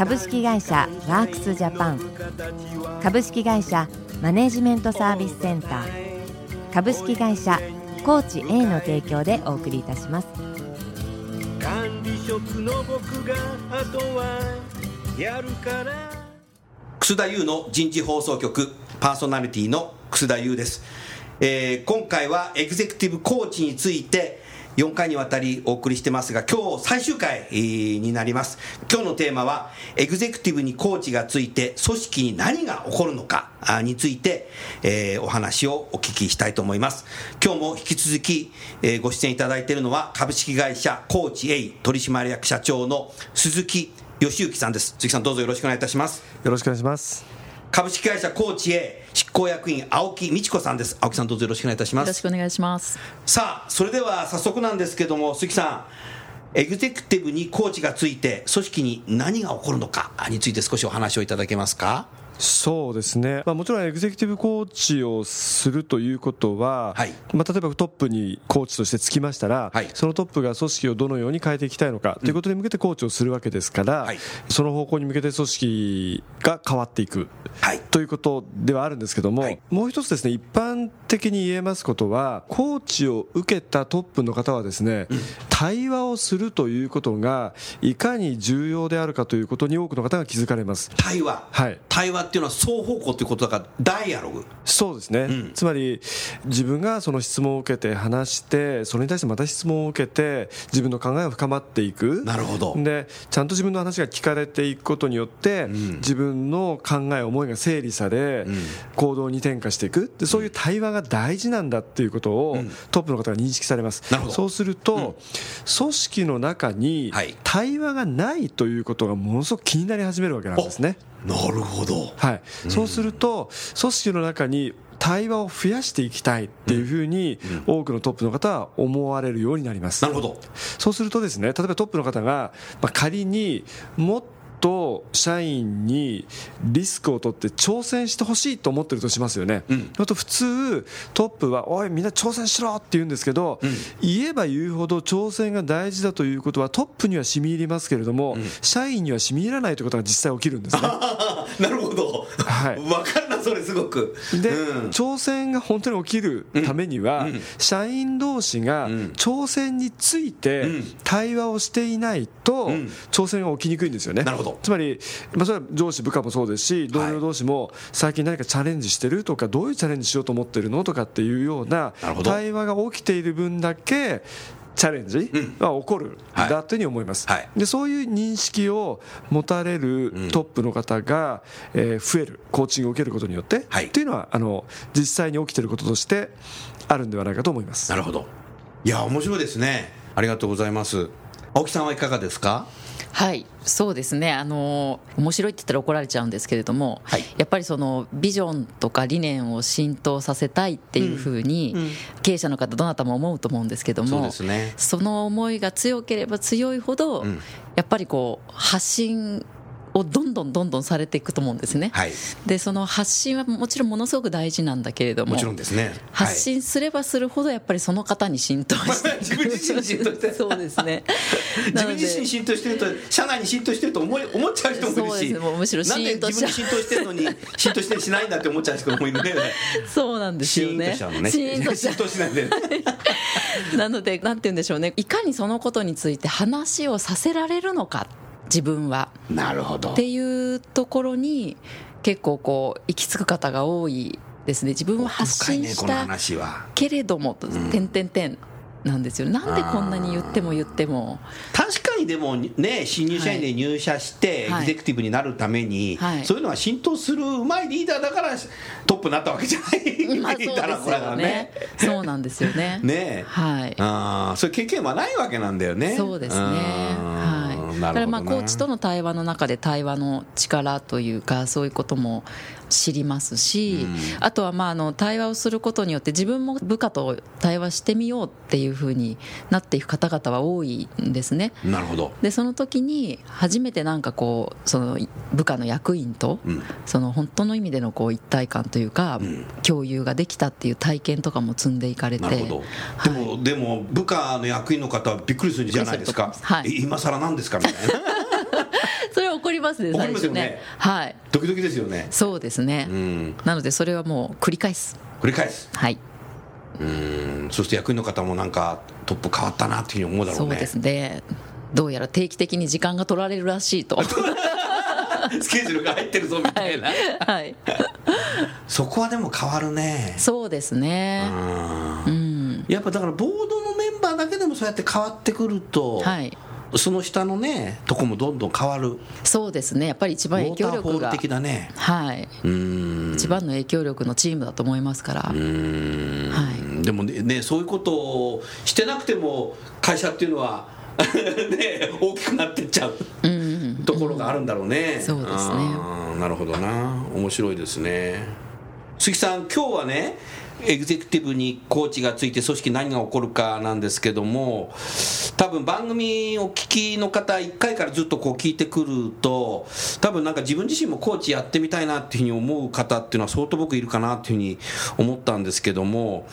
株式会社ワークスジャパン。株式会社マネジメントサービスセンター。株式会社コーチ A の提供でお送りいたします。管理職の僕があとはやるから。楠田優の人事放送局パーソナリティの楠田優です、えー、今回はエグゼクティブコーチについて4回にわたりお送りしてますが、今日最終回になります。今日のテーマは、エグゼクティブにコーチがついて、組織に何が起こるのかについて、えー、お話をお聞きしたいと思います。今日も引き続き、えー、ご出演いただいているのは、株式会社コーチ A 取締役社長の鈴木義行さんです。鈴木さんどうぞよろしくお願いいたします。よろしくお願いします。株式会社コーチへ執行役員青木美智子さんです。青木さんどうぞよろしくお願いいたします。よろしくお願いします。さあそれでは早速なんですけども鈴木さんエグゼクティブにコーチがついて組織に何が起こるのかについて少しお話をいただけますか？そうですね、まあ、もちろんエグゼクティブコーチをするということは、はい、まあ、例えばトップにコーチとしてつきましたら、はい、そのトップが組織をどのように変えていきたいのかということに向けてコーチをするわけですから、はい、その方向に向けて組織が変わっていく、ということではあるんですけども、もう一つですね、一般的に言えますことは、コーチを受けたトップの方はですね、うん、対話をするということが、いかに重要であるかということに多くの方が気づかれます。対話、はい、対話っていうのは双方向ということだからダイアログそうですね、うん、つまり自分がその質問を受けて話してそれに対してまた質問を受けて自分の考えが深まっていく。なるほど。でちゃんと自分の話が聞かれていくことによって、うん、自分の考え思いが整理され、うん、行動に転化していく。でそういう対話が大事なんだっていうことを、トップの方が認識されます。そうすると、組織の中に対話がないということがものすごく気になり始めるわけなんですね。なるほど、はい、そうすると組織の中に対話を増やしていきたいっていうふうに多くのトップの方は思われるようになります。なるほど。そうするとですね、例えばトップの方が、まあ、仮にもっと社員にリスクを取って挑戦してほしいと思ってるとしますよね、うん、と普通トップはおいみんな挑戦しろって言うんですけど、うん、言えば言うほど挑戦が大事だということはトップには染み入りますけれども、うん、社員には染み入らないということが実際起きるんですね。なるほど、はい、分かるなそれすごく。で、挑戦が本当に起きるためには、社員同士が挑戦について対話をしていないと、挑戦が起きにくいんですよね。なるほど。つまり、まあ、それは上司部下もそうですし同僚同士も最近何かチャレンジしてるとかどういうチャレンジしようと思ってるのとかっていうような対話が起きている分だけチャレンジが起こるんだというふうに思います、はい、でそういう認識を持たれるトップの方が、えー、増えるコーチングを受けることによって、はい、というのはあの実際に起きていることとしてあるんではないかと思います。なるほど。いや面白いですね。ありがとうございます。青木さんはいかがですか？はいそうですね。あの面白いって言ったら怒られちゃうんですけれども、はい、やっぱりそのビジョンとか理念を浸透させたいっていうふうに、うんうん、経営者の方どなたも思うと思うんですけどもそ、ね,、の思いが強ければ強いほど、うん、やっぱりこう発信をどんどんどんどんされていくと思うんですね、はい、でその発信はもちろんものすごく大事なんだけれどももちろんですね、発信すればするほどやっぱりその方に浸透して自分自身に浸透して。そうですね。自分自身に浸透してると社内に浸透してると思い思っちゃう人もいるし。そうです、ね、むしろなんで自分に浸透してるのに浸透してしないんだって思っちゃう人もいるね。そうなんですよね。浸透しないで。なのでなんて言うんでしょうね。いかにそのことについて話をさせられるのか自分は。なるほど。っていうところに結構こう行き着く方が多いですね。自分は発信したけれども、点点点なんですよ。なんでこんなに言っても言っても。確かにでもね新入社員で入社してエグゼクティブになるために、はい。はい、そういうのは浸透するうまいリーダーだからトップになったわけじゃない、まあ、そうですよね。そうなんですよね。ねはい。ああそういう経験はないわけなんだよね。そうですね。はいだからまあコーチとの対話の中で対話の力というかそういうことも知りますし、うん、あとはまああの対話をすることによって自分も部下と対話してみようっていうふうになっていく方々は多いんですね。なるほど。でその時に初めてなんかこうその部下の役員と、うん、その本当の意味でのこう一体感というか、うん、共有ができたっていう体験とかも積んでいかれて。なるほど、はい、でもでも部下の役員の方はびっくりするじゃないですか、はい、今更なんですかみたいな。それは怒りますね、最初ね。ねはい。ドキドキですよね。そうですね。うん、なので、それはもう繰り返す。繰り返す。はい。うん、そして役員の方もなんかトップ変わったなっていうふうに思うだろうね。そうですね。どうやら定期的に時間が取られるらしいと。スケジュールが入ってるぞみたいな、はい、はい、そこはでも変わるねそうですねうん、やっぱだからボードのメンバーだけでもそうやって変わってくると、はい、その下のねとこもどんどん変わる。そうですね。やっぱり一番影響力が。的だね。はい。うん。一番の影響力のチームだと思いますから。うん。はい。でもねそういうことをしてなくても会社っていうのは ね大きくなってっちゃう、ところがあるんだろうね、うん、そうですね。なるほどな。面白いですね。鈴木さん今日はねエグゼクティブにコーチがついて組織何が起こるかなんですけども多分番組お聞きの方1回からずっとこう聞いてくると多分なんか自分自身もコーチやってみたいなっていうふうに思う方っていうのは相当僕いるかなっていうふうに思ったんですけども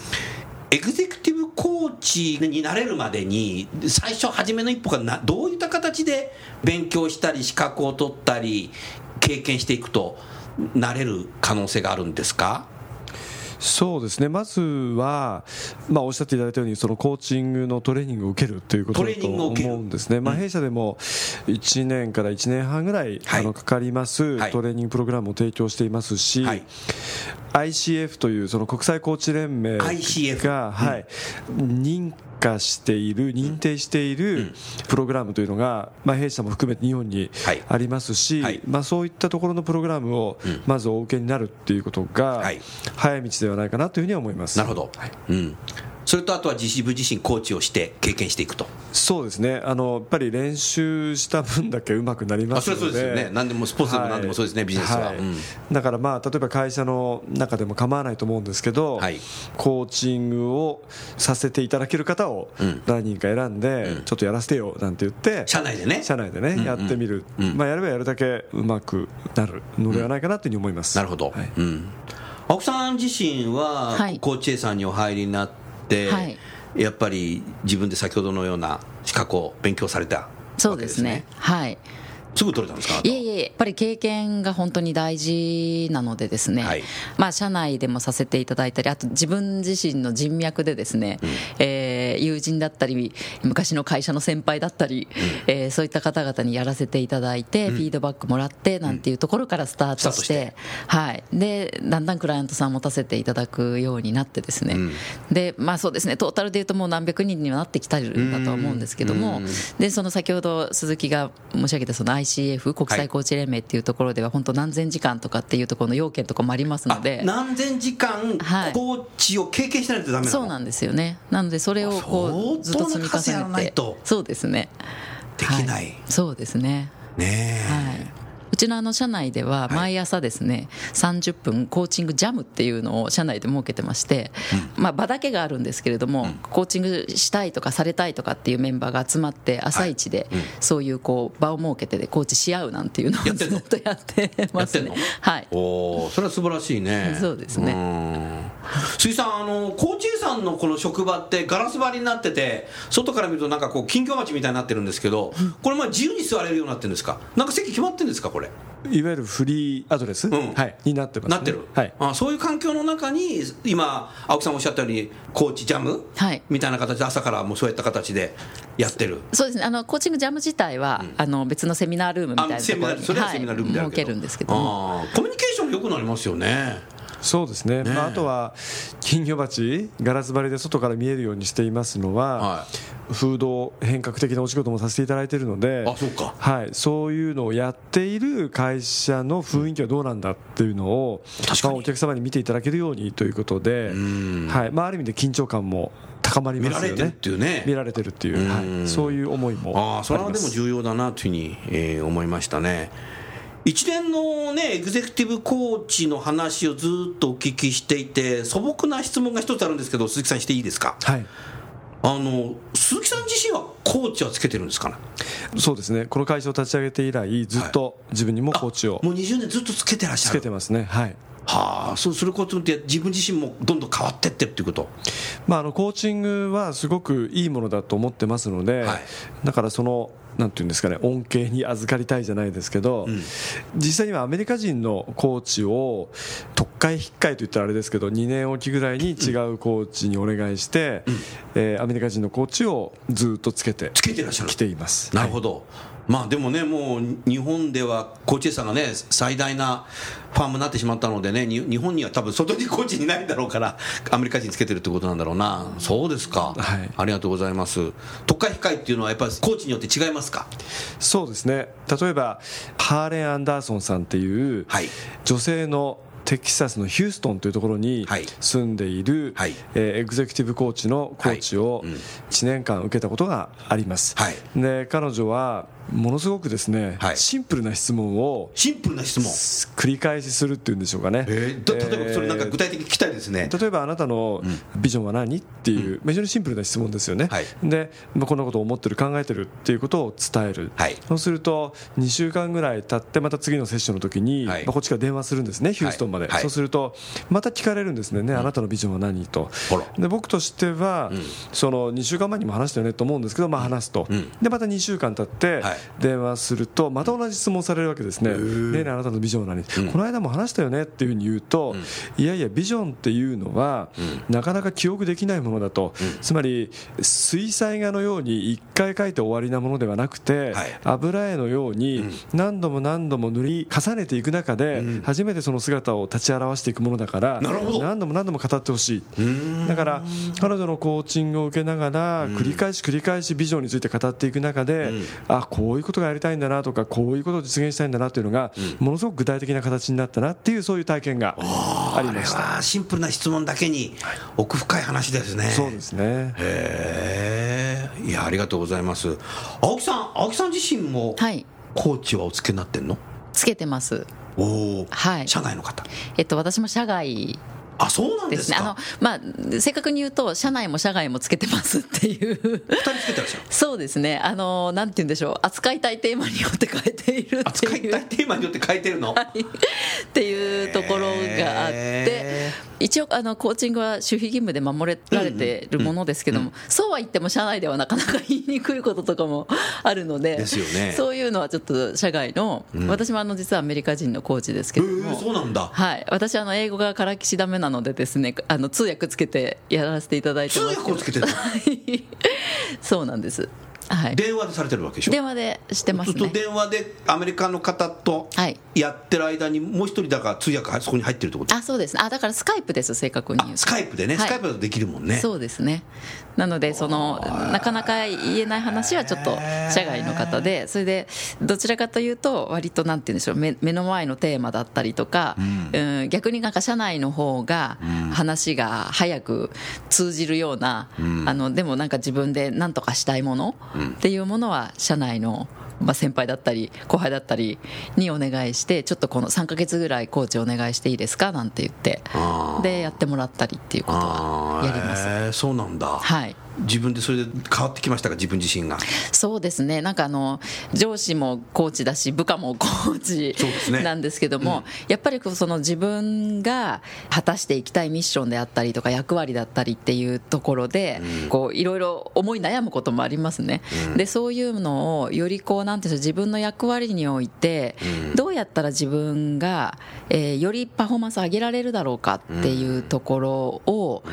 エグゼクティブコーチになれるまでに最初初めの一歩がなどういった形で勉強したり資格を取ったり経験していくとなれる可能性があるんですか？そうですね。まずは、まあ、おっしゃっていただいたようにそのコーチングのトレーニングを受けるということだと思うんですね、まあ、弊社でも1年から1年半ぐらい、あのかかりますトレーニングプログラムを提供していますし、はい、ICF というその国際コーチ連盟が、はい、認可している、認定しているプログラムというのが、まあ、弊社も含めて日本にありますし、はい、まあ、そういったところのプログラムをまずお受けになるっていうことが、早道ではないかなというふうに思います。なるほど、はい。うんそれとあとは自分自身コーチをして経験していくと。そうですね。あのやっぱり練習した分だけうまくなりますので。それそうですよね。何でもスポーツでも何でもそうですね、はい、ビジネスは、はい。うん、だからまあ例えば会社の中でも構わないと思うんですけど、はい、コーチングをさせていただける方を何人か選んで、うん、ちょっとやらせてよなんて言って社内でね。社内でね、うん。うん、やってみる、まあ、やればやるだけうまくなるのではないかなというふうに思います、なるほど、はい。うん。青木さん自身は、コーチ A さんにお入りになって、はい、やっぱり自分で先ほどのような資格を勉強された、ね、そうですね。はいすぐ取れたんですかいえいえやっぱり経験が本当に大事なのでですね、はい、まあ社内でもさせていただいたりあと自分自身の人脈でですね、うん、えー、友人だったり昔の会社の先輩だったり、うん、えー、そういった方々にやらせていただいて、うん、フィードバックもらってなんていうところからスタートして,、はい、でだんだんクライアントさん持たせていただくようになってですね、でまあそうですね。トータルでいうともう何百人にはなってきたんだとは思うんですけども、でその先ほど鈴木が申し上げたその ICF 国際コーチ連盟っていうところでは本当何千時間とかっていうところの要件とかもありますので。何千時間コーチを経験しないとダメなの、そうなんですよね。なのでそれをこうずっと積み重ねて。そうですね。できない、はい、そうですね。ねはいうちのあの社内では毎朝ですね、はい、30分コーチングジャムっていうのを社内で設けてまして、うん、まあ、場だけがあるんですけれども、うん、コーチングしたいとかされたいとかっていうメンバーが集まって朝一でそういうこう場を設けてでコーチし合うなんていうのをずっとやってますね。はい。おそれは素晴らしいね。そうですね。鈴木さんあのコーチさんのこの職場ってガラス張りになってて外から見るとなんかこう金魚鉢みたいになってるんですけどこれまあ自由に座れるようになってるんですか？なんか席決まってるんですかこれ？いわゆるフリーアドレス、うん、はい、になってます、ね、なってる、はい、あそういう環境の中に今青木さんおっしゃったようにコーチジャム、はい、みたいな形で朝からもうそういった形でやってる。そうですね。あのコーチングジャム自体は、うん、あの別のセミナールームみたいなところにそれはセミナールームで、はい、設けるんですけど。コミュニケーション良くなりますよねそうですね、ねまあ、あとは金魚鉢、ガラス張りで外から見えるようにしていますのは、はい、風土変革的なお仕事もさせていただいているのであそうか、はい、そういうのをやっている会社の雰囲気はどうなんだっていうのを、まあ、お客様に見ていただけるようにということで、はい。まあ、ある意味で緊張感も高まりますよね。見られてるっていうね。見られてるっていう、はい、そういう思いもああそれはでも重要だなというふうに、えー、思いましたね一連のねエグゼクティブコーチの話をずっとお聞きしていて素朴な質問が一つあるんですけど鈴木さんしていいですか？はい。あの鈴木さん自身はコーチはつけてるんですかね？そうですね。この会社を立ち上げて以来ずっと自分にもコーチを、はい、もう20年ずっとつけてらっしゃる。つけてますね。はい。はあ、そうすることって自分自身もどんどん変わってってるっていうこと、まあ、あのコーチングはすごくいいものだと思ってますので、はい、だからそのなんていうんですかね恩恵に預かりたいじゃないですけど、うん、実際にはアメリカ人のコーチを特会引っかいといったらあれですけど2年おきぐらいに違うコーチにお願いして、うん、えー、アメリカ人のコーチをずっとつけてつけてらっしゃる。来ています。なるほど、はいまあでもね、もう日本ではコーチさんがね、最大なファームになってしまったのでね、日本には多分外にコーチにないんだろうから、アメリカ人つけてるってことなんだろうな、そうですか、はい、ありがとうございます。特化控えっていうのは、やっぱりコーチによって違いますか？そうですね、例えば、ハーレン・アンダーソンさんっていう、女性のテキサスのヒューストンというところに住んでいる、はい、えー、エグゼクティブコーチのコーチを1年間受けたことがあります、はい、で彼女はものすごくですね、はい、シンプルな質問をシンプルな質問。繰り返しするっていうんでしょうかね、えー、例えばそれなんか具体的に聞きたいですね。例えばあなたのビジョンは何っていう、非常にシンプルな質問ですよね、はい、で、まあ、こんなことを思ってる考えてるっていうことを伝える、はい、そうすると2週間ぐらい経ってまた次のセッションの時に、はい、まあ、こっちから電話するんですねヒューストンまで、そうするとまた聞かれるんですねねあなたのビジョンは何と。で僕としては、うん、その2週間前にも話したよねと思うんですけど、まあ、話すと、うん、でまた2週間経って電話するるとまた同じ質問されるわけですね、ねえねあなたのビジョンは何、うん、この間も話したよねっていうふうに言うと、うん、いやいや、ビジョンっていうのは、うん、なかなか記憶できないものだと、つまり水彩画のように1回描いて終わりなものではなくて、はい、油絵のように何度も何度も塗り重ねていく中で、初めてその姿を立ち表していくものだから、何度も何度も語ってほしい。だから彼女のコーチングを受けながら繰り返し繰り返しビジョンについて語っていく中で、あこういうことがやりたいんだなとかこういうことを実現したいんだなというのが、ものすごく具体的な形になったなっていうそういう体験がありました。シンプルな質問だけに奥深い話ですね、そうですね。へえいやありがとうございます。青木さん青木さん自身もコーチはお付けになってんの？つけてます。おお、はい、社外の方。えっと私も社外あそうなんですね。あの、まあ、正確に言うと社内も社外もつけてますっていう。2人つけてらっしゃるそうですね。あのなんて言うんでしょう。扱いたいテーマによって変えているっていう。扱いたいテーマによって変えてるの、はい、っていうところがあって一応あのコーチングは守秘義務で守られてるものですけども、そうは言っても社内ではなかなか言いにくいこととかもあるのでそういうのはちょっと社外の、うん、私もあの実はアメリカ人のコーチですけど。も、そうなんだ、はい、私あの英語がからきしだめなのでですねあの通訳つけてやらせていただいてます通訳をつけてそうなんです。はい、電話でされてるわけでしょ？電話でしてます、ね、電話でアメリカの方とやってる間にもう一人だから通訳そこに入ってるってこと？あそうです。あだからスカイプです正確に言うスカイプでね、はい、スカイプだとできるもんね。そうですね。なのでそのなかなか言えない話はちょっと社外の方でそれでどちらかというと割となんて言うんでしょう目目の前のテーマだったりとか、うん、うん逆になんか社内の方が話が早く通じるような、うん、あのでもなんか自分で何とかしたいもの、っていうものは社内のまあ、先輩だったり後輩だったりにお願いしてちょっとこの3か月ぐらいコーチお願いしていいですか？なんて言ってでやってもらったりっていうことはやります。えそうなんだ。はい自分でそれで変わってきましたか、自分自身が。そうですね、なんかあの上司もコーチだし、部下もコーチなんですけども、ねうん、やっぱりその自分が果たしていきたいミッションであったりとか、役割だったりっていうところで、こういろいろ思い悩むこともありますね、うん、でそういうのをよりこう、なんていう自分の役割において、どうやったら自分が、えー、よりパフォーマンスを上げられるだろうかっていうところを、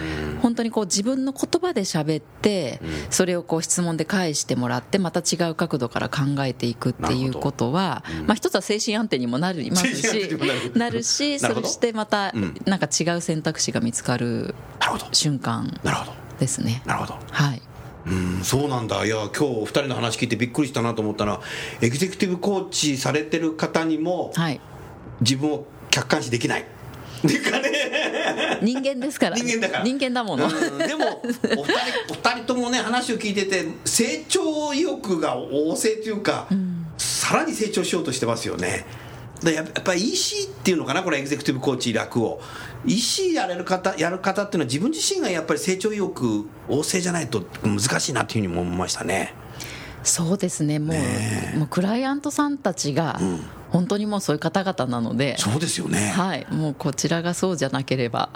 本当にこう自分の言葉で喋って、ってそれをこう質問で返してもらってまた違う角度から考えていくっていうことは、まあ、一つは精神安定にもなりますし なる。しそしてまたなん。か違う選択肢が見つかる瞬間ですね。なるほど。はい。うんそうなんだ。いや今日2人の話聞いてびっくりしたなと思ったのはエグゼクティブコーチされてる方にも、はい、自分を客観視できないっていうかね。人間ですから人間だから。人間だもの、でもお二人 お二人ともね話を聞いてて成長意欲が旺盛というか、うん、さらに成長しようとしてますよね。やっぱり EC っていうのかなこれエグゼクティブコーチ楽を EC やれる方やる方っていうのは自分自身がやっぱり成長意欲旺盛じゃないと難しいなっていうふうにも思いましたねそうですね。もうねもうクライアントさんたちが、本当にもうそういう方々なので。そうですよね。はい。もうこちらがそうじゃなければ。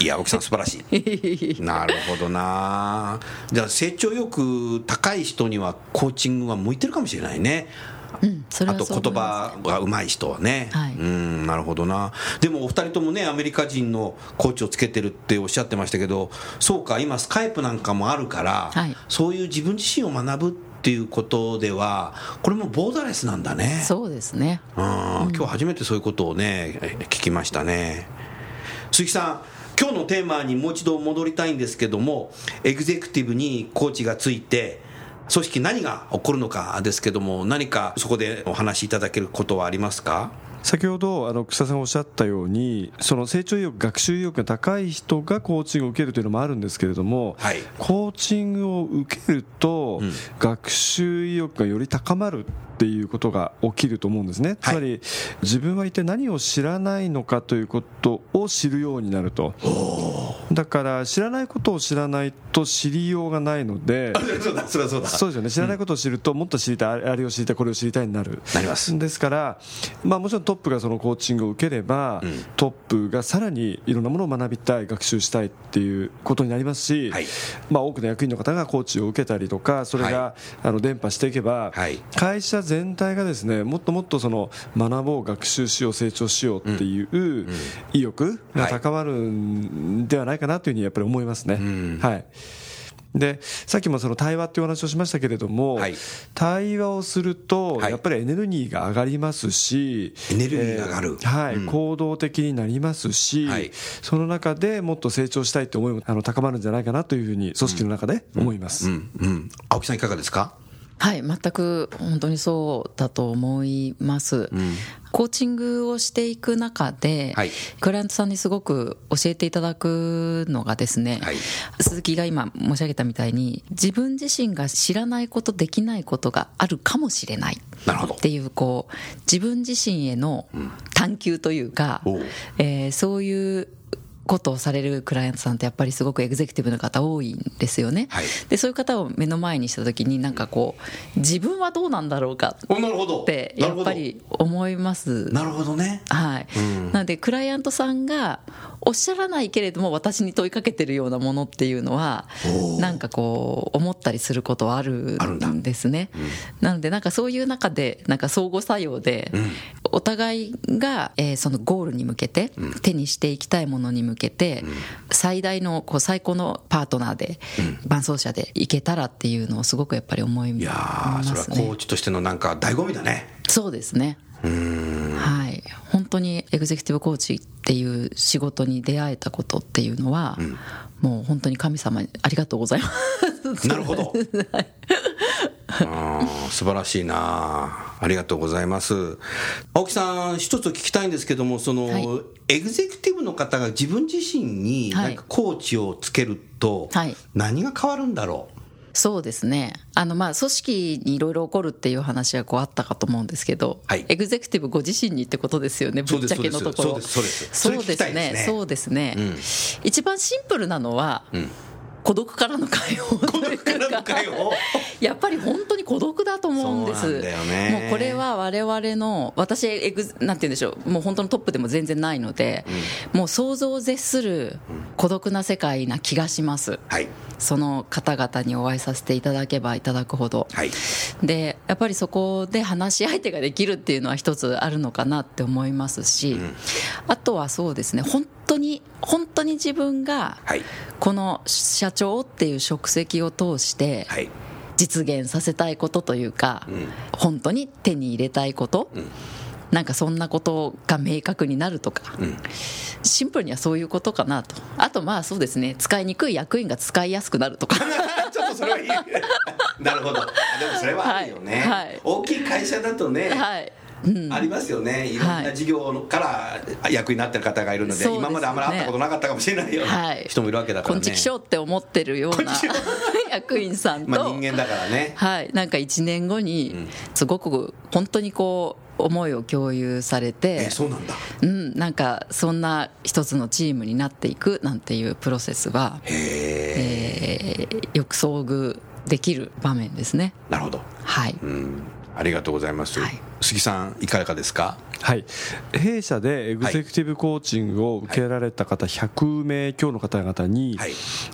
いや奥さん素晴らしい。なるほどな。じゃあ成長欲高い人にはコーチングは向いてるかもしれないね。うん、あと言葉がうまい人はね、はい、うんなるほどな。でもお二人ともねアメリカ人のコーチをつけてるっておっしゃってましたけどそうか今スカイプなんかもあるから、はい、そういう自分自身を学ぶっていうことではこれもボーダレスなんだね。そうですね、うん、今日初めてそういうことをね聞きましたね。鈴木さん今日のテーマにもう一度戻りたいんですけどもエグゼクティブにコーチがついて組織何が起こるのかですけども何かそこでお話しいただけることはありますか？先ほどあの草さんがおっしゃったようにその成長意欲学習意欲が高い人がコーチングを受けるというのもあるんですけれども、はい、コーチングを受けると、学習意欲がより高まるっていうことが起きると思うんですね、つまり自分は一体何を知らないのかということを知るようになると。だから知らないことを知らないと知りようがないので そうだそそうだ。そうですよね。知らないことを知るともっと知りたいあれを知りたいこれを知りたいになる。なります。ですから、まあ、もちろんトップがそのコーチングを受ければ、うん、トップがさらにいろんなものを学びたい学習したいっていうことになりますし、はい、まあ、多くの役員の方がコーチを受けたりとかそれが、はい、あの伝播していけば、はい、会社全体がですねもっともっとその学ぼう学習しよう成長しようっていう意欲が高まるんではないかなというふうにやっぱり思いますね。はいでさっきもその対話っていう話をしましたけれども、はい、対話をすると、やっぱりエネルギーが上がりますし、エネルギーが上がる、えー、はい、うん、行動的になりますし、はい、その中でもっと成長したいって思いもあの高まるんじゃないかなというふうに、組織の中で思います、うんうん、うん、青木さん、いかがですか？はい全く本当にそうだと思います、うん、コーチングをしていく中で、はい、クライアントさんにすごく教えていただくのがですね、はい、鈴木が今申し上げたみたいに自分自身が知らないことできないことがあるかもしれない。っていうこう自分自身への探求というか、う。ん、えー、そういうことをされるクライアントさんってやっぱりすごくエグゼクティブな方多いんですよね、はい、でそういう方を目の前にした時になんかこう自分はどうなんだろうかってやっぱり思います。なるほどね。はい、うん、なのでクライアントさんがおっしゃらないけれども私に問いかけてるようなものっていうのはなんかこう思ったりすることはあるんですね、うん、なのでなんかそういう中でなんか相互作用で、お互いが、えー、そのゴールに向けて、手にしていきたいものに向けて、最大のこう最高のパートナーで、伴走者でいけたらっていうのをすごくやっぱり思います、ね、いやそれはコーチとしてのなんか醍醐味だね。そうですね。はい。本当にエグゼクティブコーチっていう仕事に出会えたことっていうのは、うん、もう本当に神様にありがとうございます。なるほど、はい。素晴らしいなありがとうございます。青木さん一つ聞きたいんですけどもその、はい、エグゼクティブの方が自分自身に何かコーチをつけると、何が変わるんだろう、そうですね。あのまあ組織にいろいろ起こるっていう話はこうあったかと思うんですけど、はい、エグゼクティブご自身にってことですよねぶっちゃけのところ。そうですそうですね。そうですね、うん、一番シンプルなのは、うん孤独からの解放。孤独からの解放？やっぱり本当に孤独だと思うんです。もうこれは我々の私エグなんて言うんでしょうもう本当のトップでも全然ないので、うん、もう想像を絶する孤独な世界な気がします、はい、その方々にお会いさせていただけばいただくほど、はい、でやっぱりそこで話し相手ができるっていうのは一つあるのかなって思いますし、うん、あとはそうですね本当に本当に自分がこの社長っていう職責を通して実現させたいことというか、本当に手に入れたいこと、なんかそんなことが明確になるとか、シンプルにはそういうことかなと。あとまあそうですね使いにくい役員が使いやすくなるとか。ちょっとそれはいい。なるほど。でもそれはあるよね、はい。はい、大きい会社だとね、はいありますよね、い。ろんな事業から役になってる方がいるので、はい、今まであまり会ったことなかったかもしれないような人もいるわけだからね。こんちきしょうって思ってるような役員さんと、まあ、人間だからね、はい、なんか1年後に、すごく本当にこう、思いを共有されてそうなんだ、うん、なんかそんな一つのチームになっていくなんていうプロセスは、えー、よく遭遇できる場面ですね。なるほど。はい、うん。ありがとうございます、はい、杉さんいかがですか？はい。弊社でエグゼクティブコーチングを受けられた方100名強の方々に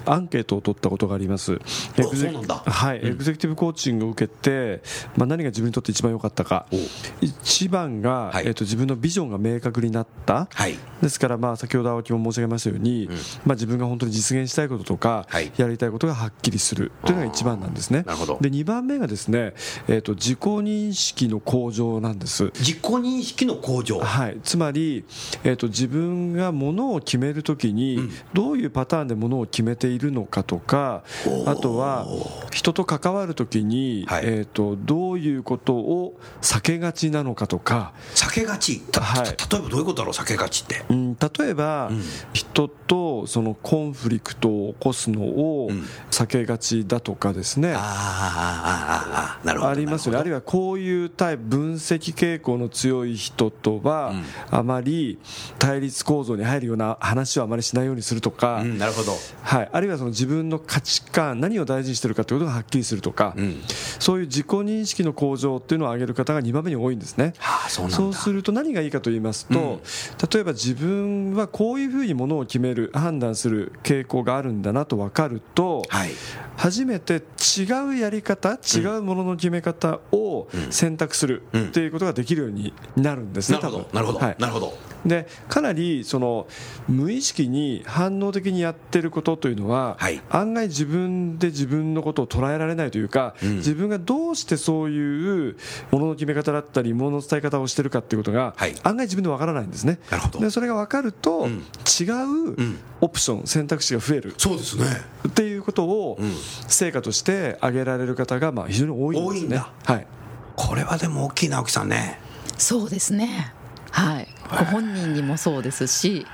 アンケートを取ったことがあります、エグゼはい、エグゼクティブコーチングを受けて、まあ、何が自分にとって一番良かったか。一番が、はい、えー、と自分のビジョンが明確になった、はい、ですからまあ先ほど青木も申し上げましたように、うん、まあ、自分が本当に実現したいこととか、はい、やりたいことがはっきりするというのが一番なんですね。なるほど。で2番目がですね、えー、と自己認識の向上なんです。自己認識の向上。はい、つまり、えーと、自分がものを決めるときに、どういうパターンでものを決めているのかとか、あとは人と関わるときに、はい、えーと、どういうことを避けがちなのかとか。避けがち、はい、例えばどういうことだろう避けがちって、うん、例えば、うん、人とそのコンフリクトを起こすのを避けがちだとかですね、うん、あありますよね。あるいはこういうタイプ分析傾向の強い人とは、あまり対立構造に入るような話をあまりしないようにするとか、なるほど、はい、あるいはその自分の価値観何を大事にしてるかということがはっきりするとか、そういう自己認識の向上っていうのを挙げる方が2番目に多いんですね。はあ、そうそうすると何がいいかと言いますと、例えば自分はこういうふうにものを決める判断する傾向があるんだなと分かると、はい、初めて違うやり方違うものの決め方を選択するっていうことができるようになるんですね、なるほど。なるほど、はい、なるほどでかなりその無意識に反応的にやってることというのは、はい、案外自分で自分のことを捉えられないというか、うん、自分がどうしてそういうものの決め方だったりものの伝え方をしてるかっていうことが、はい、案外自分でわからないんですね。なるほど。でそれが分かると、うん、違うオプション選択肢が増える。そうですね。っていうことを成果として挙げられる方がまあ非常に多いんですね。はい、これはでも大きい直樹さんね。そうですねはい。ご本人にもそうですし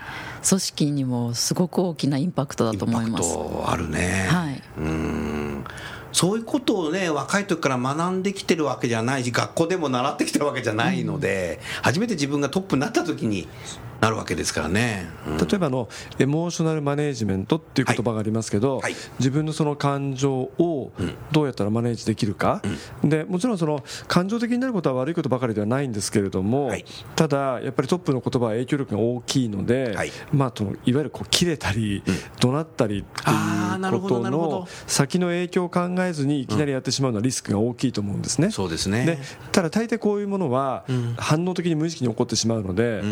組織にもすごく大きなインパクトだと思います。あるね。はい。うん。そういうことをね若い時から学んできてるわけじゃないし学校でも習ってきてるわけじゃないので、うん、初めて自分がトップになった時になるわけですからね、うん、例えばのエモーショナルマネジメントっていう言葉がありますけど、はい。はい、自分のその感情をどうやったらマネージできるか、うん、でもちろんその感情的になることは悪いことばかりではないんですけれども、はい、ただやっぱりトップの言葉は影響力が大きいので、まあ、そのいわゆるこう切れたり、うん、怒鳴ったりっていうことの先の影響を考えずにいきなりやってしまうのはリスクが大きいと思うんですね。そうですね。でただ大抵こういうものは反応的に無意識に起こってしまうので,、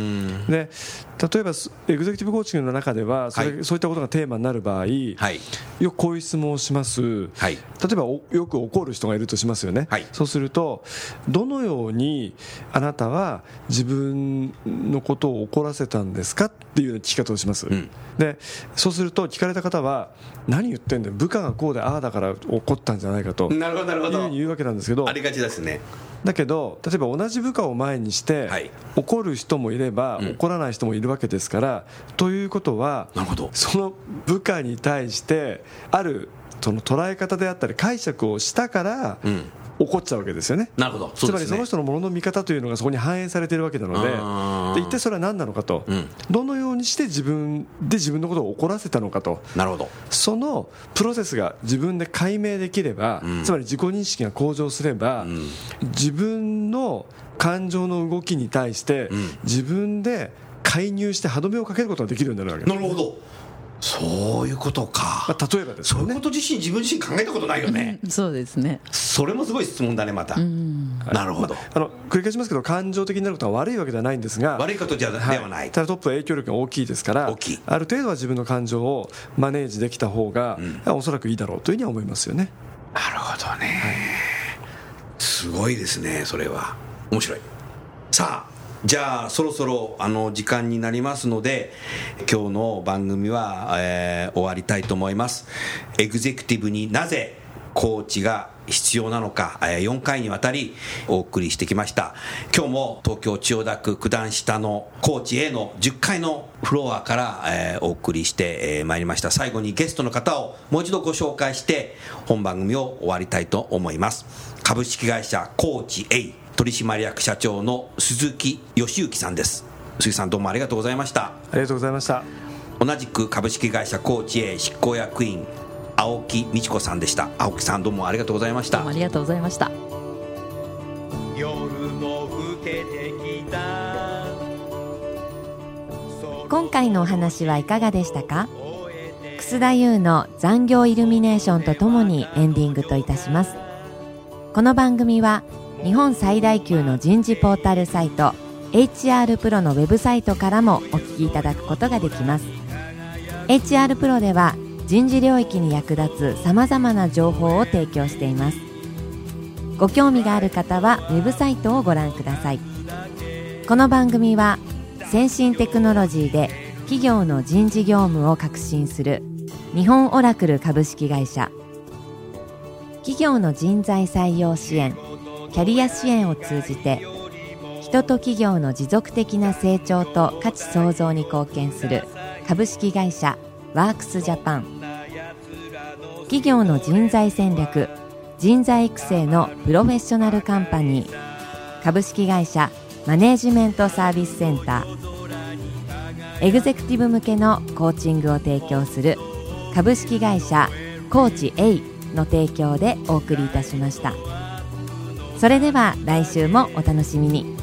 で例えばエグゼクティブコーチングの中ではそれ、はい、そういったことがテーマになる場合、はい、よくこういう質問をします、はい、例えばよく怒る人がいるとしますよね、そうするとどのようにあなたは自分のことを怒らせたんですかっていう聞き方をします、うん、でそうすると聞かれた方は何言ってんだよ。部下がこうでああだから怒ったんじゃないかとなるほどなるほど。言うわけなんですけどありがちですねだけど例えば同じ部下を前にして、はい、怒る人もいれば、うん、怒らない人もいるわけですからということはその部下に対してあるその捉え方であったり解釈をしたから、うん、起こっちゃうわけですよね。なるほど、ね、つまりその人のものの見方というのがそこに反映されているわけなので、で一体それは何なのかと、うん、どのようにして自分で自分のことを怒らせたのかと、なるほど。そのプロセスが自分で解明できれば、うん、つまり自己認識が向上すれば、うん、自分の感情の動きに対して、自分で介入して歯止めをかけることができるようになるわけ。なるほどそういうことか、まあ、例えばですね。そういうこと自身自分自身考えたことないよね。そうですね。それもすごい質問だねまた、なるほど、まあ、あの繰り返しますけど感情的になることは悪いわけではないんですが悪いことじゃ、はい、ではない。ただトップは影響力が大きいですから大きい。ある程度は自分の感情をマネージできた方が、うん、おそらくいいだろうというふうには思いますよね。なるほどね、はい、すごいですねそれは。面白い。さあじゃあそろそろあの時間になりますので今日の番組は、えー、終わりたいと思いますエグゼクティブになぜコーチが必要なのか、4回にわたりお送りしてきました。今日も東京千代田区九段下のコーチ A の10階のフロアから、お送りしてまいりました。最後にゲストの方をもう一度ご紹介して本番組を終わりたいと思います。株式会社コーチ A 取締役社長の鈴木義之さんです。鈴木さんどうもありがとうございました。ありがとうございました。同じく株式会社コーチ A 執行役員青木美智子さんでした青木さんどうもありがとうございましたありがとうございました夜も更けてきた今回のお話はいかがでしたか？楠田優の残業イルミネーションとともにエンディングといたしますこの番組は日本最大級の人事ポータルサイト HR プロのウェブサイトからもお聞きいただくことができます。HR プロでは人事領域に役立つさまざまな情報を提供しています。ご興味がある方はウェブサイトをご覧ください。この番組は先進テクノロジーで企業の人事業務を革新する日本オラクル株式会社。企業の人材採用支援キャリア支援を通じて人と企業の持続的な成長と価値創造に貢献する株式会社ワークスジャパン。企業の人材戦略人材育成のプロフェッショナルカンパニー。株式会社マネージメントサービスセンター。エグゼクティブ向けのコーチングを提供する株式会社コーチ A の提供でお送りいたしました。それでは来週もお楽しみに。